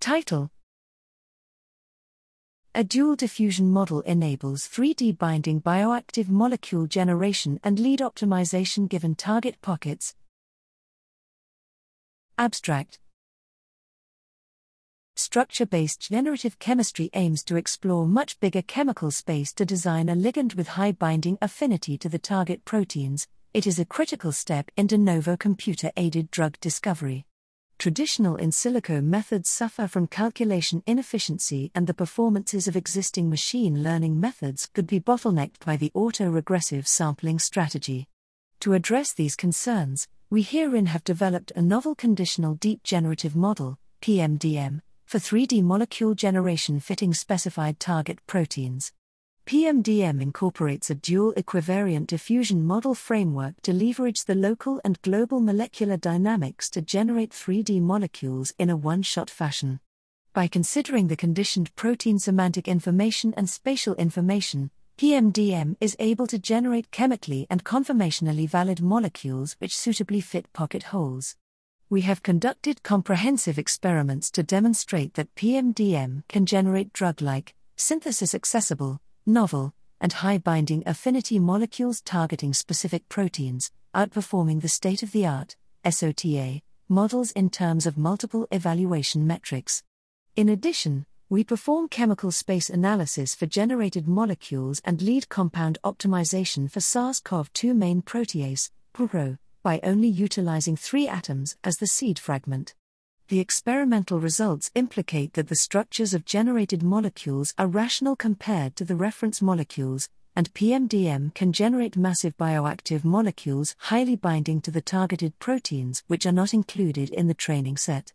Title A dual diffusion model enables 3D binding bioactive molecule generation and lead optimization given target pockets. Abstract Structure based generative chemistry aims to explore much bigger chemical space to design a ligand with high binding affinity to the target proteins. It is a critical step in de novo computer aided drug discovery. Traditional in silico methods suffer from calculation inefficiency, and the performances of existing machine learning methods could be bottlenecked by the autoregressive sampling strategy. To address these concerns, we herein have developed a novel conditional deep generative model, PMDM, for 3D molecule generation fitting specified target proteins. PMDM incorporates a dual equivariant diffusion model framework to leverage the local and global molecular dynamics to generate 3D molecules in a one shot fashion. By considering the conditioned protein semantic information and spatial information, PMDM is able to generate chemically and conformationally valid molecules which suitably fit pocket holes we have conducted comprehensive experiments to demonstrate that PMDM can generate drug like, synthesis accessible, novel, and high binding affinity molecules targeting specific proteins, outperforming the state of the art SOTA models in terms of multiple evaluation metrics. In addition, we perform chemical space analysis for generated molecules and lead compound optimization for SARS CoV 2 main protease, PRO, by only utilizing three atoms as the seed fragment. The experimental results implicate that the structures of generated molecules are rational compared to the reference molecules, and PMDM can generate massive bioactive molecules highly binding to the targeted proteins which are not included in the training set.